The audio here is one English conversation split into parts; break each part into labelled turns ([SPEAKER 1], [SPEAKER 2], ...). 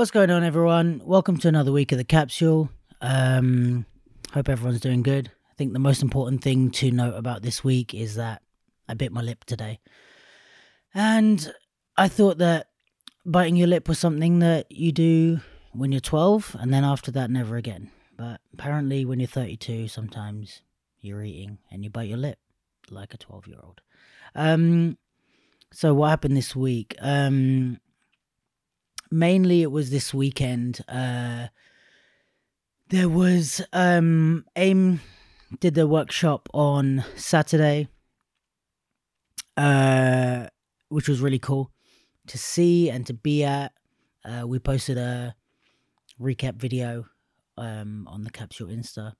[SPEAKER 1] What's going on, everyone? Welcome to another week of the capsule. Um, hope everyone's doing good. I think the most important thing to note about this week is that I bit my lip today. And I thought that biting your lip was something that you do when you're 12, and then after that, never again. But apparently, when you're 32, sometimes you're eating and you bite your lip like a 12 year old. Um, so, what happened this week? Um, mainly it was this weekend. Uh, there was um, AIM did the workshop on Saturday, uh, which was really cool to see and to be at. Uh, we posted a recap video um, on the Capsule Insta,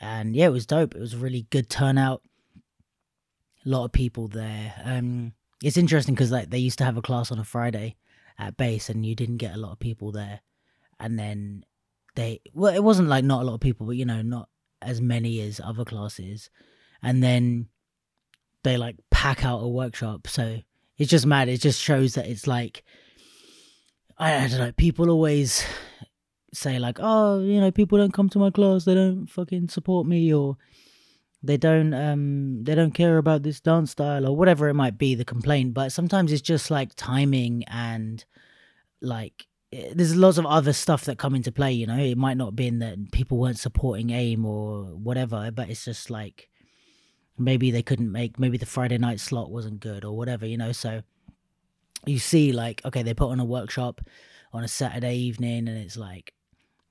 [SPEAKER 1] and yeah, it was dope. It was a really good turnout. A lot of people there. Um, it's interesting because like they used to have a class on a Friday at base and you didn't get a lot of people there. And then they well it wasn't like not a lot of people but you know not as many as other classes. And then they like pack out a workshop. So it's just mad. It just shows that it's like I, don't know people always say like oh you know people don't come to my class. They don't fucking support me or they don't um they don't care about this dance style or whatever it might be the complaint but sometimes it's just like timing and like eh, there's lots of other stuff that come into play you know? It might not have been that people weren't supporting aim or whatever but it's just like maybe they couldn't make maybe the friday night slot wasn't good or whatever you know? So you see like okay they put on a workshop on a saturday evening and it's like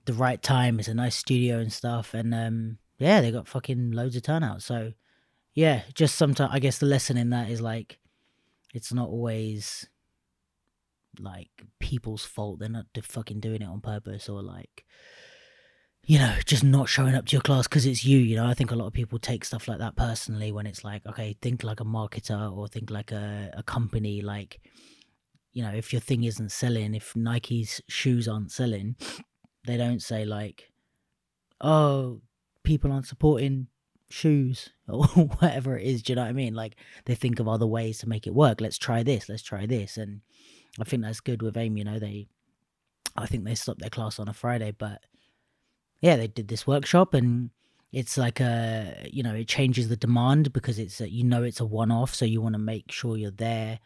[SPEAKER 1] the right time it's a nice studio and stuff and um yeah they got fucking loads of turnout so yeah just sometimes i guess the lesson in that is like it's not always like people's fault. They're not fucking doing it on purpose or like, you know, just not showing up to your class because it's you. You know, I think a lot of people take stuff like that personally when it's like, okay, think like a marketer or think like a, a company. Like, you know, if your thing isn't selling, if Nike's shoes aren't selling, they don't say like, oh, people aren't supporting shoes or whatever it is. Do you know what I mean? Like they think of other ways to make it work. Let's try this. Let's try this. And I think that's good with AIM. You know, they, I think they stopped their class on a Friday, but yeah, they did this workshop and it's like a, you know, it changes the demand because it's, a, you know, it's a one off. So you want to make sure you're there.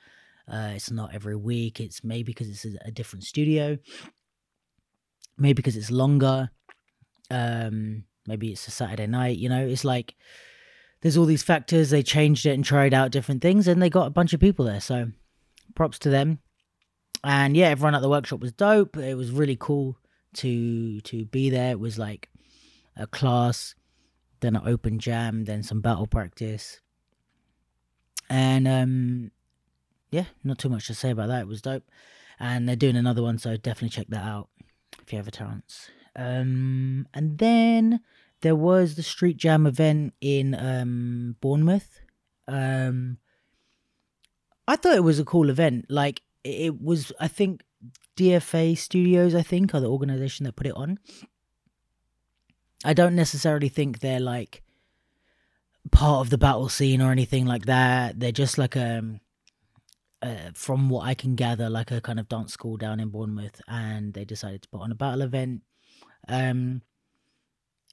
[SPEAKER 1] Uh, it's not every week. It's maybe because it's a, a different studio, maybe because it's longer. Um, maybe it's a Saturday night. You know, it's like there's all these factors. They changed it and tried out different things, and they got a bunch of people there. So props to them and yeah, everyone at the workshop was dope. It was really cool to to be there. It was like a class, then an open jam, then some battle practice, and um, yeah, not too much to say about that. It was dope, and they're doing another one, so definitely check that out if you have a chance. Um, and then there was the street jam event in um Bournemouth. Um, I thought it was a cool event. Like it was I think DFA Studios I think are the organization that put it on. I don't necessarily think they're like part of the battle scene or anything like that. They're just like a, um, uh, from what I can gather, like a kind of dance school down in Bournemouth, and they decided to put on a battle event. Um,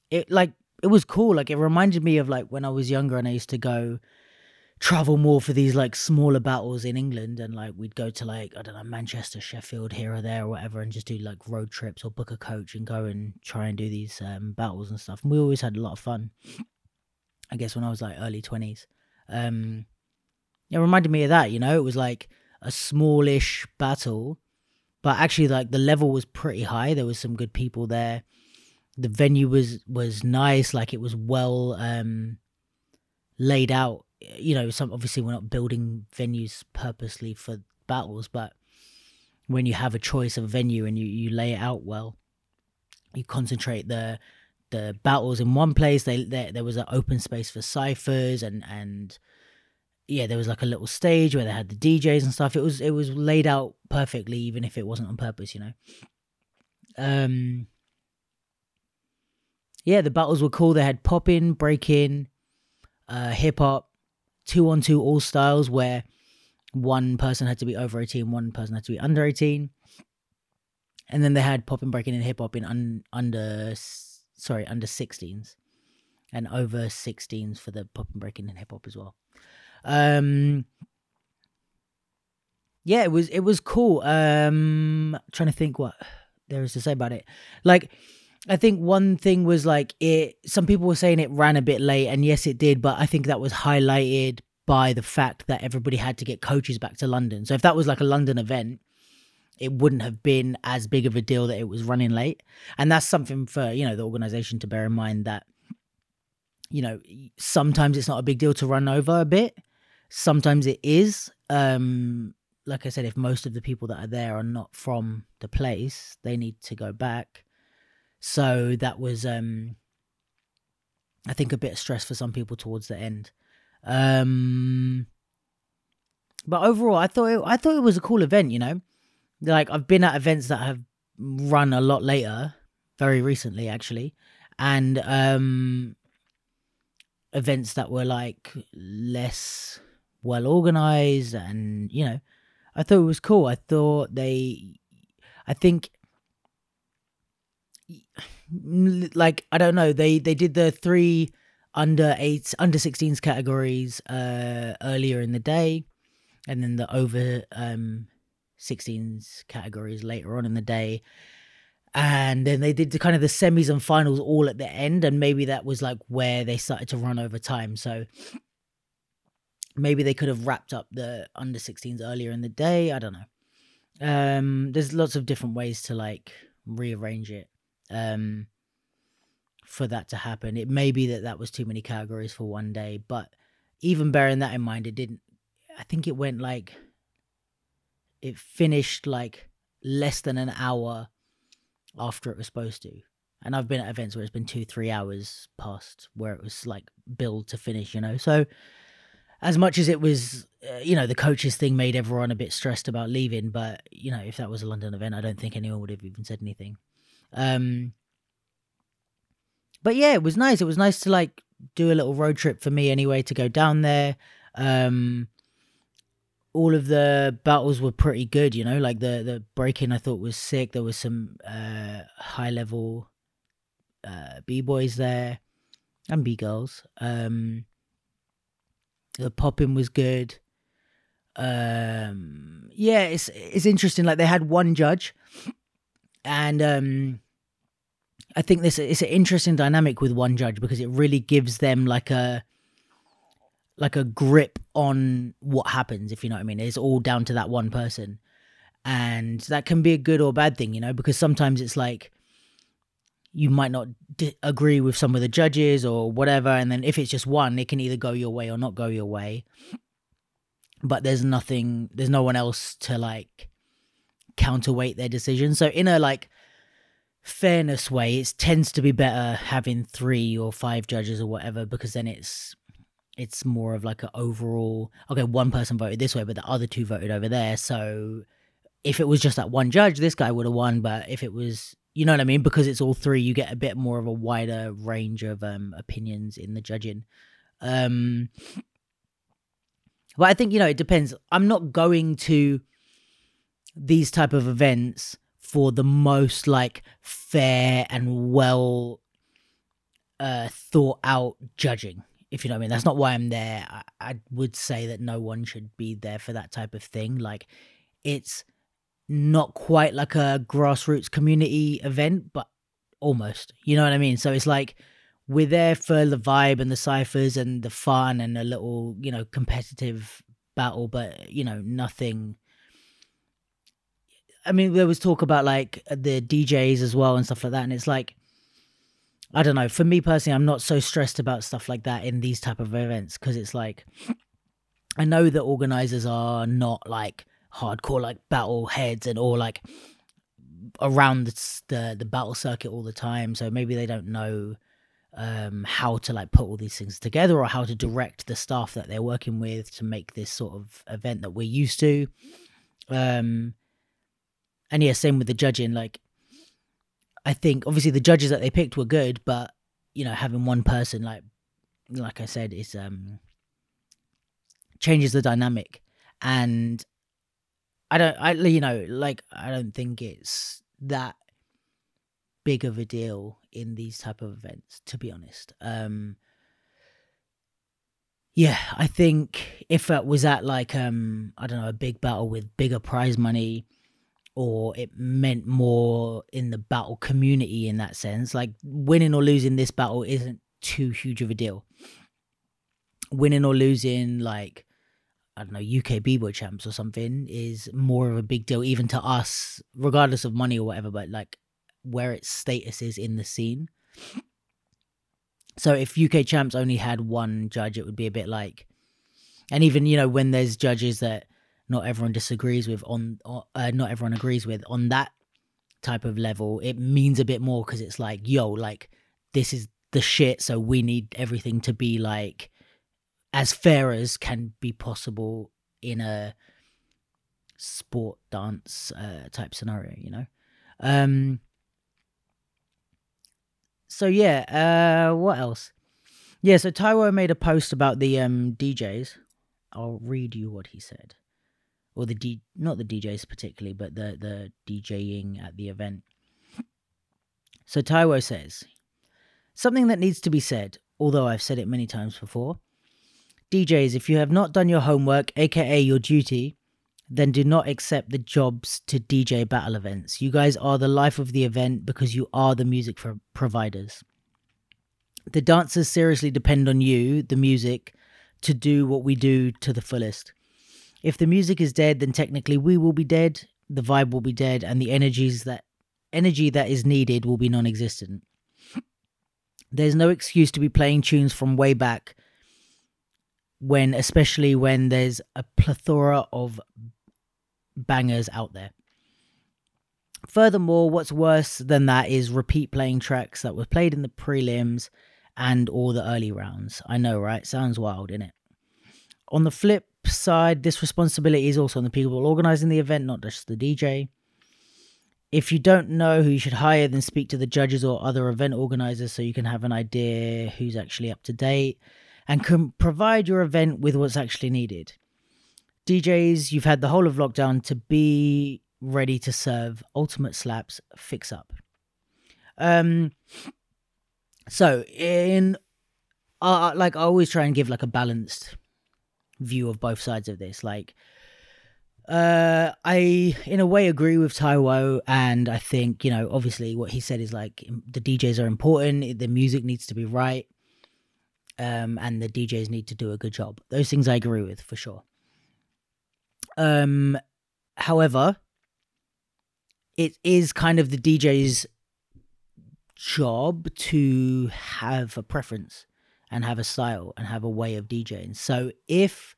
[SPEAKER 1] it like it was cool. Like it reminded me of like when I was younger and I used to go travel more for these like smaller battles in England and like we'd go to like I don't know Manchester, Sheffield here or there or whatever and just do like road trips or book a coach and go and try and do these um, battles and stuff. And we always had a lot of fun. I guess when I was like early 20s. Um it reminded me of that, you know, it was like a smallish battle but actually like the level was pretty high. There was some good people there. The venue was was nice, like it was well um laid out you know, some obviously we're not building venues purposely for battles, but when you have a choice of venue and you, you lay it out well, you concentrate the the battles in one place. They there there was an open space for ciphers and and yeah, there was like a little stage where they had the DJs and stuff. It was it was laid out perfectly, even if it wasn't on purpose, you know. Um. Yeah, the battles were cool. They had pop in, break in, uh, hip hop, two on two all styles where one person had to be over 18, one person had to be under 18. and then they had pop popping, breaking, and hip hop in un, under sorry under 16s, and over 16s for the pop popping, breaking, and hip hop as well. Um, yeah, it was it was cool. Um, trying to think what there is to say about it. Like, I think one thing was like it. Some people were saying it ran a bit late, and yes, it did. But I think that was highlighted by the fact that everybody had to get coaches back to London. So if that was like a London event, it wouldn't have been as big of a deal that it was running late. And that's something for, you know, the organization to bear in mind that, you know, sometimes it's not a big deal to run over a bit. Sometimes it is. Um, like I said, if most of the people that are there are not from the place, they need to go back. So that was um I think a bit of stress for some people towards the end. Um, but overall, I thought it, I thought it was a cool event. You know, like I've been at events that have run a lot later, very recently actually, and um, events that were like less well organized, and you know, I thought it was cool. I thought they, I think like I don't know they they did the three under eight under 16s categories uh earlier in the day and then the over um 16s categories later on in the day and then they did the kind of the semis and finals all at the end and maybe that was like where they started to run over time so maybe they could have wrapped up the under 16s earlier in the day i don't know um there's lots of different ways to like rearrange it um for that to happen. It may be that that was too many categories for one day, but even bearing that in mind, it didn't. I think it went like it finished like less than an hour after it was supposed to. And I've been at events where it's been two, three hours past where it was like billed to finish, you know. So as much as it was, uh, you know, the coaches thing made everyone a bit stressed about leaving, but you know, if that was a London event, I don't think anyone would have even said anything. Um, but yeah, it was nice. It was nice to like do a little road trip for me anyway to go down there. Um, all of the battles were pretty good, you know. Like the the breaking, I thought was sick. There was some uh, high level uh, b boys there and b girls. Um, the popping was good. Um, yeah, it's it's interesting. Like they had one judge, and um, I think this it's an interesting dynamic with one judge because it really gives them like a like a grip on what happens if you know what I mean. It's all down to that one person. And that can be a good or bad thing, you know, because sometimes it's like you might not d- agree with some of the judges or whatever and then if it's just one it can either go your way or not go your way but there's nothing there's no one else to like counterweight their decision so in a like fairness way, it tends to be better having three or five judges or whatever because then it's it's more of like an overall. Okay, one person voted this way, but the other two voted over there. So if it was just that one judge, this guy would have won. But if it was, you know what I mean, because it's all three, you get a bit more of a wider range of um, opinions in the judging. Um, but I think you know it depends. I'm not going to these type of events for the most like fair and well uh, thought out judging if you know what I mean. That's not why I'm there. I, I, would say that no one should be there for that type of thing. Like, it's not quite like a grassroots community event, but almost. You know what I mean? So it's like we're there for the vibe and the ciphers and the fun and a little, you know, competitive battle, but you know, nothing I mean, there was talk about like the DJs as well and stuff like that, and it's like, I don't know. For me personally, I'm not so stressed about stuff like that in these type of events because it's like, I know that organizers are not like hardcore like battle heads and all like around the, the the battle circuit all the time, so maybe they don't know um how to like put all these things together or how to direct the staff that they're working with to make this sort of event that we're used to um and yeah, same with the judging. Like, I think obviously the judges that they picked were good, but you know, having one person like, like I said, is um changes the dynamic, and I don't, I you know, like I don't think it's that big of a deal in these type of events to be honest. Um yeah i think if it was at like um i don't know a big battle with bigger prize money or it meant more in the battle community in that sense like winning or losing this battle isn't too huge of a deal. Winning or losing like I don't know, UK B-boy champs or something is more of a big deal even to us, regardless of money or whatever, but like where its status is in the scene. So if UK champs only had one judge, it would be a bit like, and even you know when there's judges that not everyone disagrees with on, uh, not everyone agrees with on that type of level, it means a bit more because it's like, yo, like this is the shit, so we need everything to be like as fair as can be possible in a sport dance uh, type scenario, you know. Um, so yeah, uh, what else? Yeah, so Taiwo made a post about the um DJs. I'll read you what he said, or the D, not the DJs particularly, but the the DJing at the event. So Taiwo says something that needs to be said, although I've said it many times before. DJs, if you have not done your homework, aka your duty, then do not accept the jobs to DJ battle events. You guys are the life of the event because you are the music for providers. The dancers seriously depend on you, the music, to do what we do to the fullest. If the music is dead, then technically we will be dead, the vibe will be dead, and the energies that energy that is needed will be non-existent. There's no excuse to be playing tunes from way back when especially when there's a plethora of bangers out there. Furthermore, what's worse than that is repeat playing tracks that were played in the prelims and all the early rounds. I know, right? Sounds wild, innit? On the flip side, this responsibility is also on the people organizing the event, not just the DJ. If you don't know who you should hire, then speak to the judges or other event organizers so you can have an idea who's actually up to date and can provide your event with what's actually needed. DJs, you've had the whole of lockdown to be ready to serve ultimate slaps fix up. Um so in uh like I always try and give like a balanced view of both sides of this. Like uh I in a way agree with Taiwo and I think, you know, obviously what he said is like the DJs are important, the music needs to be right. Um and the DJs need to do a good job. Those things I agree with for sure. Um, however, it is kind of the DJ's job to have a preference and have a style and have a way of DJing. So if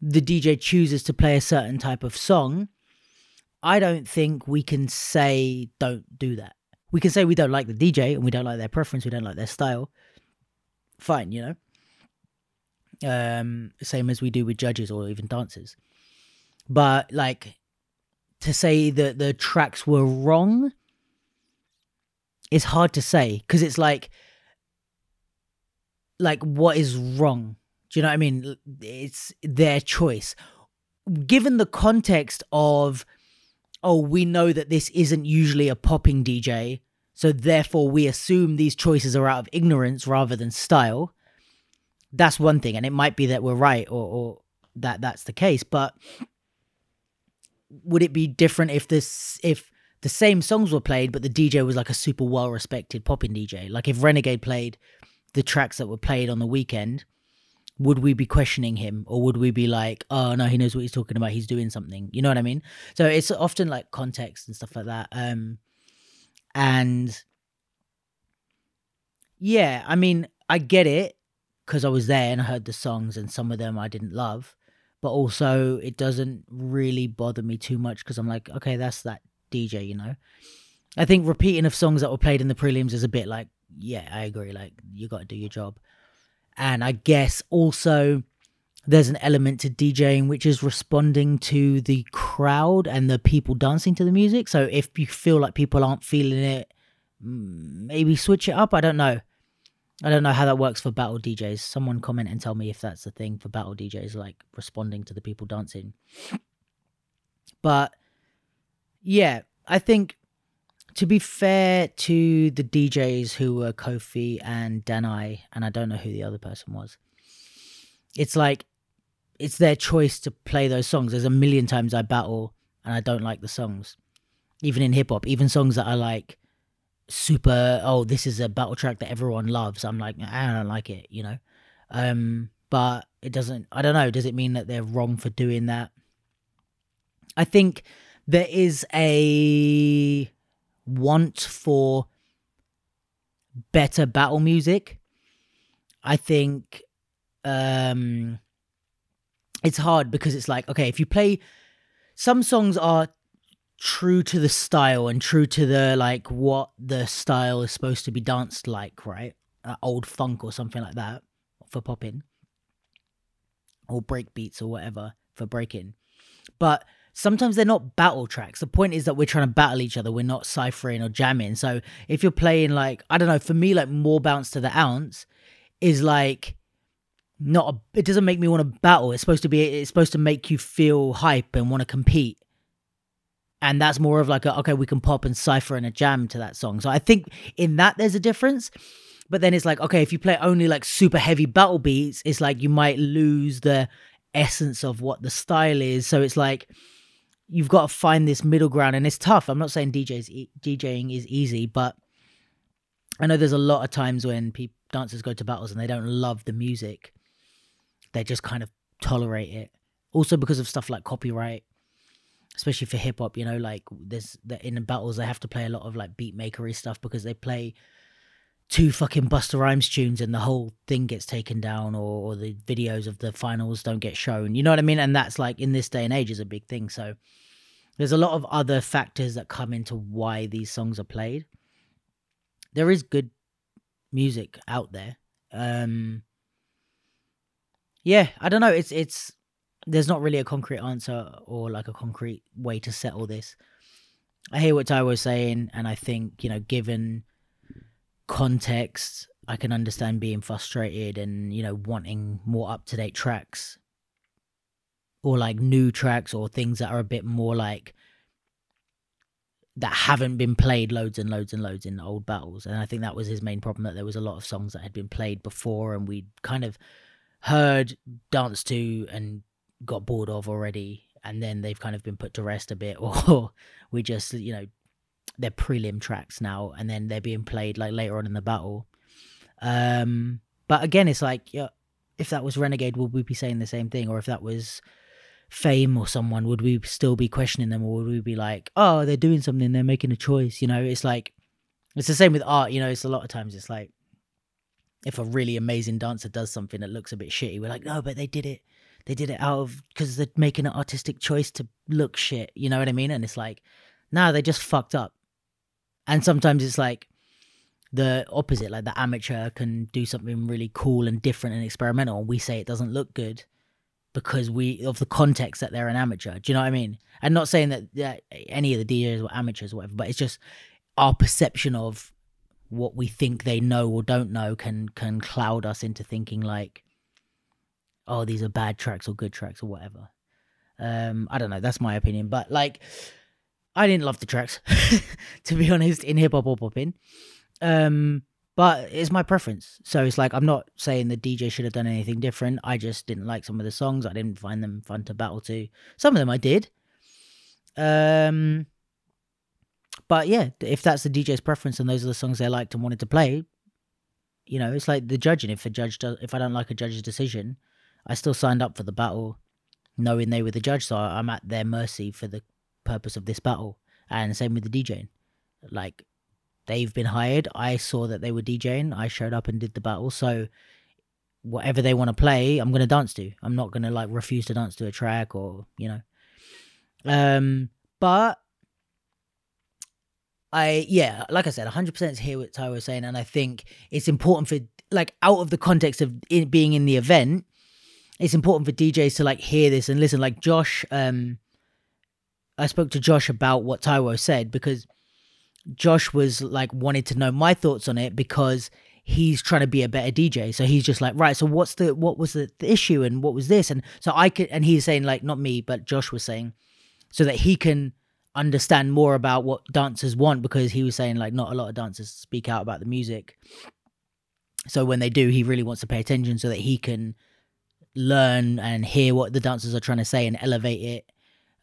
[SPEAKER 1] the DJ chooses to play a certain type of song, I don't think we can say don't do that. We can say we don't like the DJ and we don't like their preference, we don't like their style. Fine, you know? Um, same as we do with judges or even dancers. But like to say that the tracks were wrong is hard to say because it's like like what is wrong? Do you know what i mean? It's their choice. Given the context of oh we know that this isn't usually a popping dj so therefore we assume these choices are out of ignorance rather than style. That's one thing and it might be that we're right or, or that that's the case but would it be different if this if the same songs were played but the dj was like a super well respected popping dj like if renegade played the tracks that were played on the weekend would we be questioning him? Or would we be like oh no he knows what he's talking about. He's doing something. You know what i mean? So it's often like context and stuff like that. Um and yeah i mean i get it because I was there and I heard the songs, and some of them I didn't love, but also it doesn't really bother me too much because I'm like, okay, that's that DJ, you know. I think repeating of songs that were played in the prelims is a bit like, yeah, I agree. Like you got to do your job, and I guess also there's an element to DJing which is responding to the crowd and the people dancing to the music. So if you feel like people aren't feeling it, maybe switch it up. I don't know. I don't know how that works for battle DJs. Someone comment and tell me if that's the thing for battle DJs, like responding to the people dancing. But yeah, I think to be fair to the DJs who were Kofi and Danai, and I don't know who the other person was, it's like it's their choice to play those songs. There's a million times I battle and I don't like the songs, even in hip hop, even songs that are like super. Oh, this is a battle track that everyone loves. I'm like, I don't like it, you know. Um, but it doesn't. I don't know. Does it mean that they're wrong for doing that? I think there is a want for better battle music. I think um it's hard because it's like okay, if you play some songs are true to the style and true to the like what the style is supposed to be danced like, right? Uh, old funk or something like that for popping or break beats or whatever for breaking. But sometimes they're not battle tracks. The point is that we're trying to battle each other. We're not ciphering or jamming. So if you're playing like I don't know, for me like more bounce to the ounce is like not a, it doesn't make me want to battle. It's supposed to be it's supposed to make you feel hype and want to compete. And that's more of like a, okay, we can pop and cipher and a jam to that song. So I think in that there's a difference. But then it's like, okay, if you play only like super heavy battle beats, it's like you might lose the essence of what the style is. So it's like you've got to find this middle ground, and it's tough. I'm not saying DJs DJing is easy, but I know there's a lot of times when people dancers go to battles and they don't love the music. They just kind of tolerate it. Also because of stuff like copyright, especially for hip hop. You know, like there's in the battles they have to play a lot of like beat makery stuff because they play two fucking Busta Rhymes tunes and the whole thing gets taken down or, or, the videos of the finals don't get shown. You know what I mean? And that's like in this day and age is a big thing. So there's a lot of other factors that come into why these songs are played. There is good music out there. Um Yeah, I don't know. It's it's there's not really a concrete answer or like a concrete way to settle this. I hear what Ty was saying, and I think, you know, given context, I can understand being frustrated and, you know, wanting more up to date tracks or like new tracks or things that are a bit more like that haven't been played loads and loads and loads in old battles. And I think that was his main problem that there was a lot of songs that had been played before and we'd kind of heard, danced to, and got bored of already. And then they've kind of been put to rest a bit, or we just, you know, they're prelim tracks now, and then they're being played like later on in the battle. Um, but again, it's like, yeah, if that was Renegade, would we be saying the same thing? Or if that was Fame or someone, would we still be questioning them, or would we be like, oh, they're doing something, they're making a choice? You know, it's like it's the same with art. You know, it's a lot of times it's like if a really amazing dancer does something that looks a bit shitty, we're like, no, but they did it. They did it out of because they're making an artistic choice to look shit. You know what I mean? And it's like, no, nah, they just fucked up. And sometimes it's like the opposite, like the amateur can do something really cool and different and experimental, and we say it doesn't look good because we of the context that they're an amateur. Do you know what I mean? I'm not saying that, that any of the DJs were amateurs or whatever, but it's just our perception of what we think they know or don't know can can cloud us into thinking like, oh, these are bad tracks or good tracks or whatever. Um, I don't know. That's my opinion, but like I didn't love the tracks, to be honest, in hip hop or popping. Um, but it's my preference. So it's like I'm not saying the DJ should have done anything different. I just didn't like some of the songs. I didn't find them fun to battle to. Some of them I did. Um, but yeah, if that's the DJ's preference and those are the songs they liked and wanted to play, you know, it's like the judging. If a judge does, if I don't like a judge's decision, I still signed up for the battle, knowing they were the judge, so I'm at their mercy for the purpose of this battle. And same with the DJing. Like they've been hired. I saw that they were DJing. I showed up and did the battle. So whatever they want to play, I'm gonna dance to. I'm not gonna like refuse to dance to a track or you know. Um, but I yeah, like I said, 100 percent hear what Ty was saying, and I think it's important for like out of the context of it being in the event, it's important for DJs to like hear this and listen. Like Josh, um, I spoke to Josh about what Taiwo said because Josh was like wanted to know my thoughts on it because he's trying to be a better DJ. So he's just like, right, so what's the what was the, the issue and what was this? And so I could and he's saying like not me, but Josh was saying so that he can understand more about what dancers want because he was saying like not a lot of dancers speak out about the music. So when they do, he really wants to pay attention so that he can learn and hear what the dancers are trying to say and elevate it,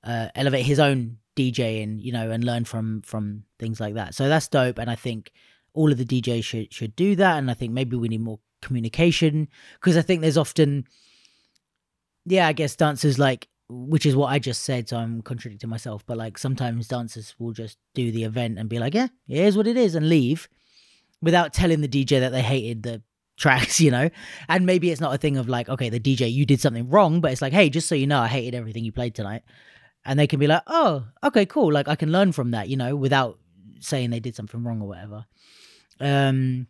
[SPEAKER 1] uh, elevate his own DJ and you know and learn from from things like that. So that's dope, and I think all of the DJs should should do that. And I think maybe we need more communication because I think there's often, yeah, I guess dancers like which is what I just said, so I'm contradicting myself. But like sometimes dancers will just do the event and be like, "Yeah, here's what it is," and leave without telling the DJ that they hated the tracks, you know. And maybe it's not a thing of like, okay, the DJ, you did something wrong, but it's like, hey, just so you know, I hated everything you played tonight, and they can be like, oh, okay, cool, like I can learn from that, you know, without saying they did something wrong or whatever. Um,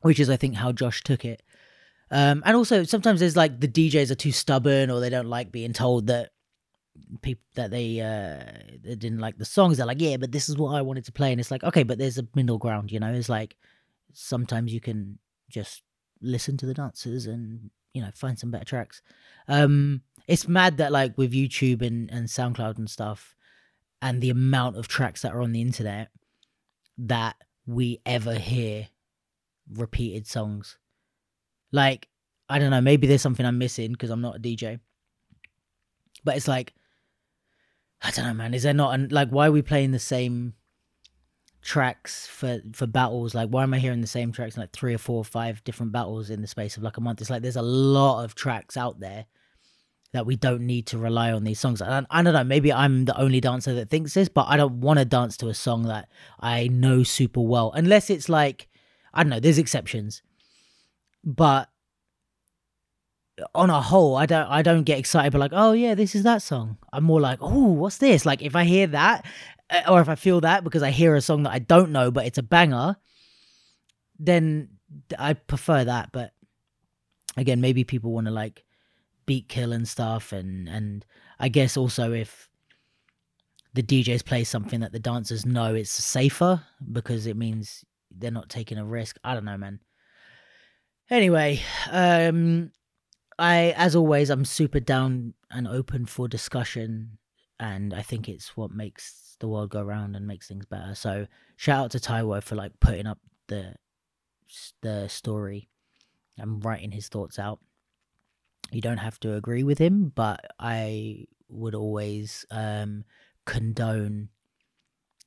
[SPEAKER 1] which is, I think, how Josh took it. Um, and also sometimes there's like the DJs are too stubborn or they don't like being told that people that they uh they didn't like the songs. They're like, yeah, but this is what I wanted to play, and it's like, okay, but there's a middle ground, you know. It's like sometimes you can just listen to the dancers and you know find some better tracks. Um, it's mad that like with YouTube and and SoundCloud and stuff, and the amount of tracks that are on the internet that we ever hear repeated songs like, I don't know, maybe there's something I'm missing because I'm not a DJ. But it's like, I don't know, man. Is there not an, like why are we playing the same tracks for for battles? Like, why am I hearing the same tracks like three or four or five different battles in the space of like a month? It's like there's a lot of tracks out there that we don't need to rely on these songs. I, I don't know. Maybe I'm the only dancer that thinks this, but I don't want to dance to a song that I know super well, unless it's like I don't know. There's exceptions but on a whole, I don't I don't get excited, but like, oh yeah, this is that song. I'm more like, oh, what's this? Like if I hear that, uh, or if I feel that because I hear a song that I don't know, but it's a banger, then I prefer that. But again, maybe people want to like beat kill and stuff, and and I guess also if the DJs play something that the dancers know, it's safer because it means they're not taking a risk. I don't know, man. Anyway, um, I as always I'm super down and open for discussion, and I think it's what makes the world go round and makes things better. So shout out to Taiwo for like putting up the the story and writing his thoughts out. You don't have to agree with him, but I would always um, condone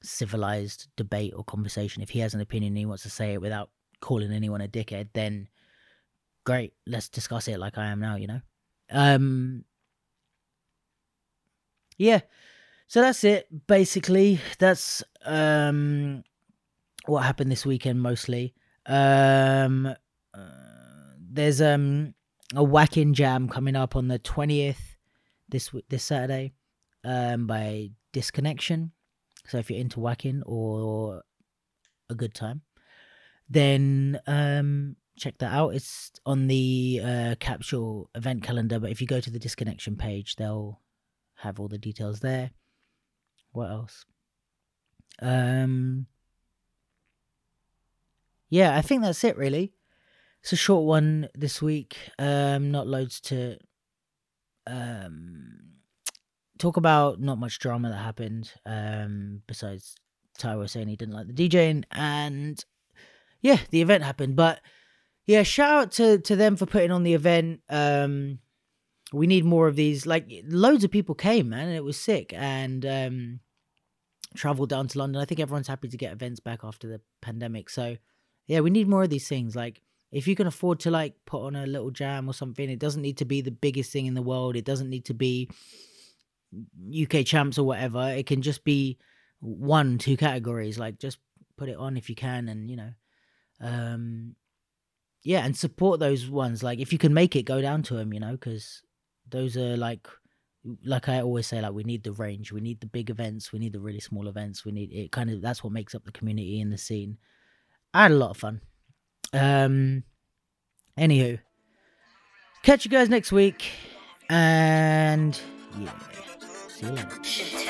[SPEAKER 1] civilized debate or conversation. If he has an opinion and he wants to say it without calling anyone a dickhead, then great, let's discuss it like I am now, you know? Um, yeah, so that's it. Basically, that's um, what happened this weekend mostly. Um, uh, there's um, a waacking jam coming up on the 20th this this Saturday um, by Disconnection. So if you're into waacking or a good time, then um, check that out. It's on the uh, capsule event calendar, but if you go to the disconnection page, they'll have all the details there. What else? Um, yeah, I think that's it really. It's a short one this week. Um, not loads to um talk about. Not much drama that happened. Um, besides Taiwo saying he didn't like the DJing, and yeah, the event happened, but yeah, shout out to to them for putting on the event. Um, we need more of these. Like loads of people came, man, and it was sick. And um, traveled down to London. I think everyone's happy to get events back after the pandemic. So yeah, we need more of these things. Like if you can afford to like put on a little jam or something, it doesn't need to be the biggest thing in the world. It doesn't need to be UK champs or whatever. It can just be one, two categories. Like just put it on if you can, and you know, um, yeah, and support those ones. Like if you can make it, go down to them. You know, because those are like like I always say, like we need the range, we need the big events, we need the really small events, we need it. Kind of that's what makes up the community and the scene. I had a lot of fun. Um, anywho, catch you guys next week, and yeah, see you later.